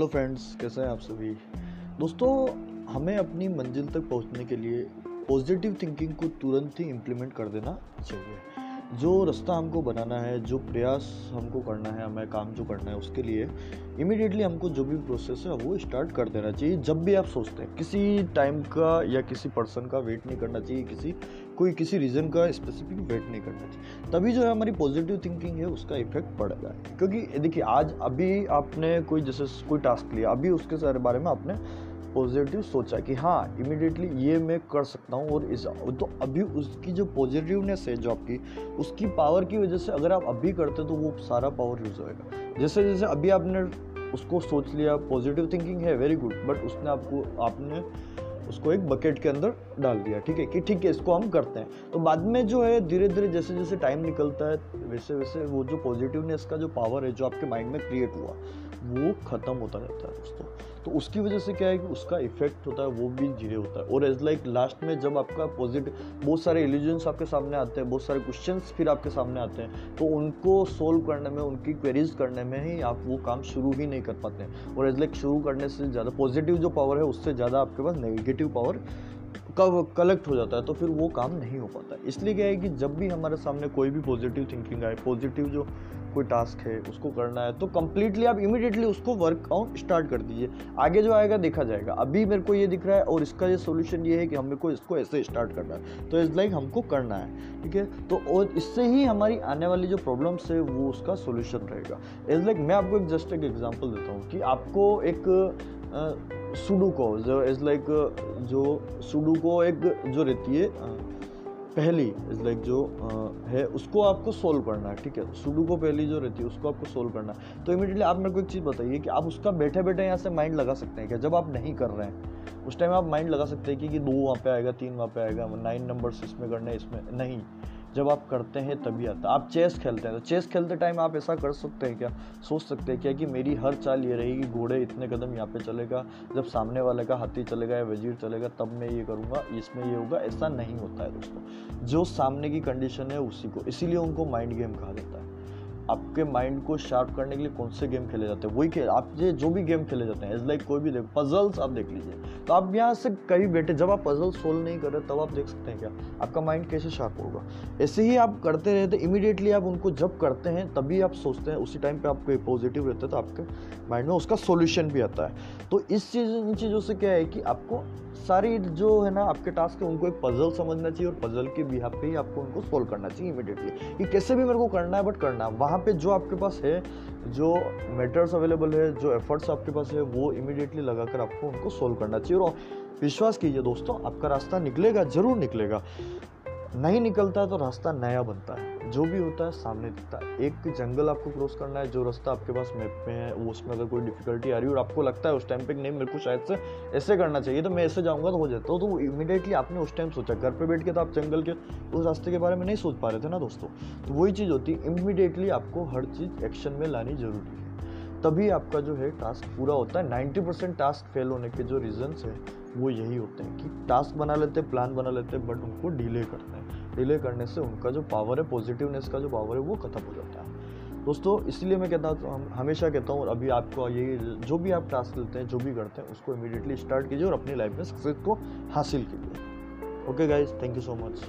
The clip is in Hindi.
हेलो फ्रेंड्स कैसे हैं आप सभी? दोस्तों, हमें अपनी मंजिल तक पहुँचने के लिए पॉजिटिव थिंकिंग को तुरंत ही इम्प्लीमेंट कर देना चाहिए। जो रास्ता हमको बनाना है, जो प्रयास हमको करना है, हमें काम जो करना है उसके लिए इमिडिएटली हमको जो भी प्रोसेस है वो स्टार्ट कर देना चाहिए। जब भी आप सोचते हैं, किसी टाइम का या किसी पर्सन का वेट नहीं करना चाहिए, किसी, कोई किसी रीज़न का स्पेसिफिक वेट नहीं करना चाहिए, तभी जो है हमारी पॉजिटिव थिंकिंग है उसका इफ़ेक्ट पड़ेगा। क्योंकि देखिए, आज अभी आपने कोई जैसे कोई टास्क लिया, अभी उसके बारे में आपने पॉजिटिव सोचा कि हाँ इमिडिएटली ये मैं कर सकता हूँ और इस तो अभी उसकी जो पॉजिटिवनेस है जॉब की, उसकी पावर की वजह से अगर आप अभी करते तो वो सारा पावर यूज़ होएगा। जैसे जैसे अभी आपने उसको सोच लिया पॉजिटिव थिंकिंग है वेरी गुड बट उसने आपको, आपने उसको एक बकेट के अंदर डाल दिया, ठीक है? कि ठीक है, इसको हम करते हैं। तो बाद में जो है धीरे धीरे जैसे जैसे टाइम निकलता है वैसे वैसे वो जो पॉजिटिवनेस का जो पावर है, जो आपके माइंड में क्रिएट हुआ, वो ख़त्म होता रहता है दोस्तों। तो उसकी वजह से क्या है कि उसका इफ़ेक्ट होता है, वो भी धीरे होता है। और एज लाइक लास्ट में जब आपका पॉजिटिव बहुत सारे एलिजेंस आपके सामने आते हैं, बहुत सारे क्वेश्चन फिर आपके सामने आते हैं तो उनको सोल्व करने में, उनकी क्वेरीज करने में ही आप वो काम शुरू ही नहीं कर पाते हैं। और एज लाइक शुरू करने से ज़्यादा पॉजिटिव जो पावर है, उससे ज़्यादा आपके पास नेगेटिव पावर कब कलेक्ट हो जाता है तो फिर वो काम नहीं हो पाता इसलिए क्या है कि जब भी हमारे सामने कोई भी पॉजिटिव थिंकिंग आए पॉजिटिव जो कोई टास्क है, उसको करना है तो कंप्लीटली आप इमीडिएटली उसको वर्कआउट स्टार्ट कर दीजिए। आगे जो आएगा, देखा जाएगा। अभी मेरे को ये दिख रहा है और इसका ये सोल्यूशन ये है कि हमें को इसको ऐसे स्टार्ट करना है। तो इस लाइक हमको करना है, ठीक है? तो और इससे ही हमारी आने वाली जो प्रॉब्लम्स है, वो उसका सोल्यूशन रहेगा। इज़ लाइक मैं आपको एक जस्ट एक एग्ज़ाम्पल देता हूँ कि आपको एक सुडुको जो इज़ लाइक जो सुडुको एक जो रहती है पहली इज़ लाइक जो है उसको आपको सोल्व करना है ठीक है? सुडुको पहली जो रहती है उसको आपको सोल्व करना। है तो इमीडिएटली आप मेरे को एक चीज़ बताइए कि आप उसका बैठे बैठे यहाँ से माइंड लगा सकते हैं क्या? जब आप नहीं कर रहे हैं उस टाइम आप माइंड लगा सकते हैं कि, कि दो वहाँ पे आएगा तीन वहाँ पे आएगा नाइन नंबर्स इसमें करने इसमें नहीं। जब आप करते हैं तभी आता आप चेस खेलते हैं तो चेस खेलते टाइम आप ऐसा कर सकते हैं क्या? सोच सकते हैं क्या कि मेरी हर चाल ये रहेगी, घोड़े इतने कदम यहाँ पे चलेगा, जब सामने वाले का हाथी चलेगा या वज़ीर चलेगा, तब मैं ये करूँगा, इसमें ये होगा, ऐसा नहीं होता है दोस्तों। जो सामने की कंडीशन है उसी को, इसीलिए उनको माइंड गेम कहा जाता है। आपके माइंड को शार्प करने के लिए कौन से गेम खेले जाते हैं? वही खेल, आप ये जो भी गेम खेले जाते हैं इज़ लाइक कोई भी देख पजल्स आप देख लीजिए। तो आप यहाँ से कहीं बैठे, जब आप पजल सोल्व नहीं कर रहे, तब आप देख सकते हैं क्या? आपका माइंड कैसे शार्प होगा? ऐसे ही आप करते रहते इमीडिएटली आप उनको जब करते हैं, तभी आप सोचते हैं, उसी टाइम पर आपको पॉजिटिव रहता है तो आपके माइंड में उसका सोल्यूशन भी आता है। तो इस चीज़, इन चीज़ों से क्या है कि आपको सारी जो है ना, आपके टास्क है, उनको एक पजल समझना चाहिए और पजल के बिहार पे ही आपको उनको सोल्व करना चाहिए इमीडिएटली कि कैसे भी मेरे को करना है बट करना है। वहाँ पे जो आपके पास है, जो मेटर्स अवेलेबल है, जो एफर्ट्स आपके पास है, वो इमीडिएटली लगाकर आपको उनको सोल्व करना चाहिए। और विश्वास कीजिए दोस्तों, आपका रास्ता निकलेगा, ज़रूर निकलेगा। नहीं निकलता है तो रास्ता नया बनता है। जो भी होता है, सामने दिखता है। एक जंगल आपको क्रॉस करना है, जो रास्ता आपके पास मैप में है, वो उसमें अगर कोई डिफिकल्टी आ रही है और आपको लगता है उस टाइम पे नहीं, मेरे को शायद से ऐसे करना चाहिए तो मैं ऐसे जाऊँगा तो हो जाता हूँ। तो इमीडिएटली आपने उस टाइम सोचा। घर पर बैठ के तो आप जंगल के उस रास्ते के बारे में नहीं सोच पा रहे थे ना दोस्तों? तो वही चीज़ होती। है इमीडिएटली आपको हर चीज़ एक्शन में लानी ज़रूरी है। तभी आपका जो है टास्क पूरा होता है। नाइन्टी परसेंट टास्क फेल होने के जो रीजन्स है, वो यही होते हैं कि टास्क बना लेते हैं प्लान बना लेते हैं बट उनको डिले करते हैं। डिले करने से उनका जो पावर है पॉजिटिवनेस का जो पावर है, वो खत्म हो जाता है। दोस्तों, इसलिए मैं कहता हूँ, हम हमेशा कहता हूँ अभी आपको ये जो भी आप टास्क लेते हैं, जो भी करते हैं, उसको इमीडिएटली स्टार्ट कीजिए और अपनी लाइफ में सक्सेस को हासिल कीजिए। Okay guys thank you so much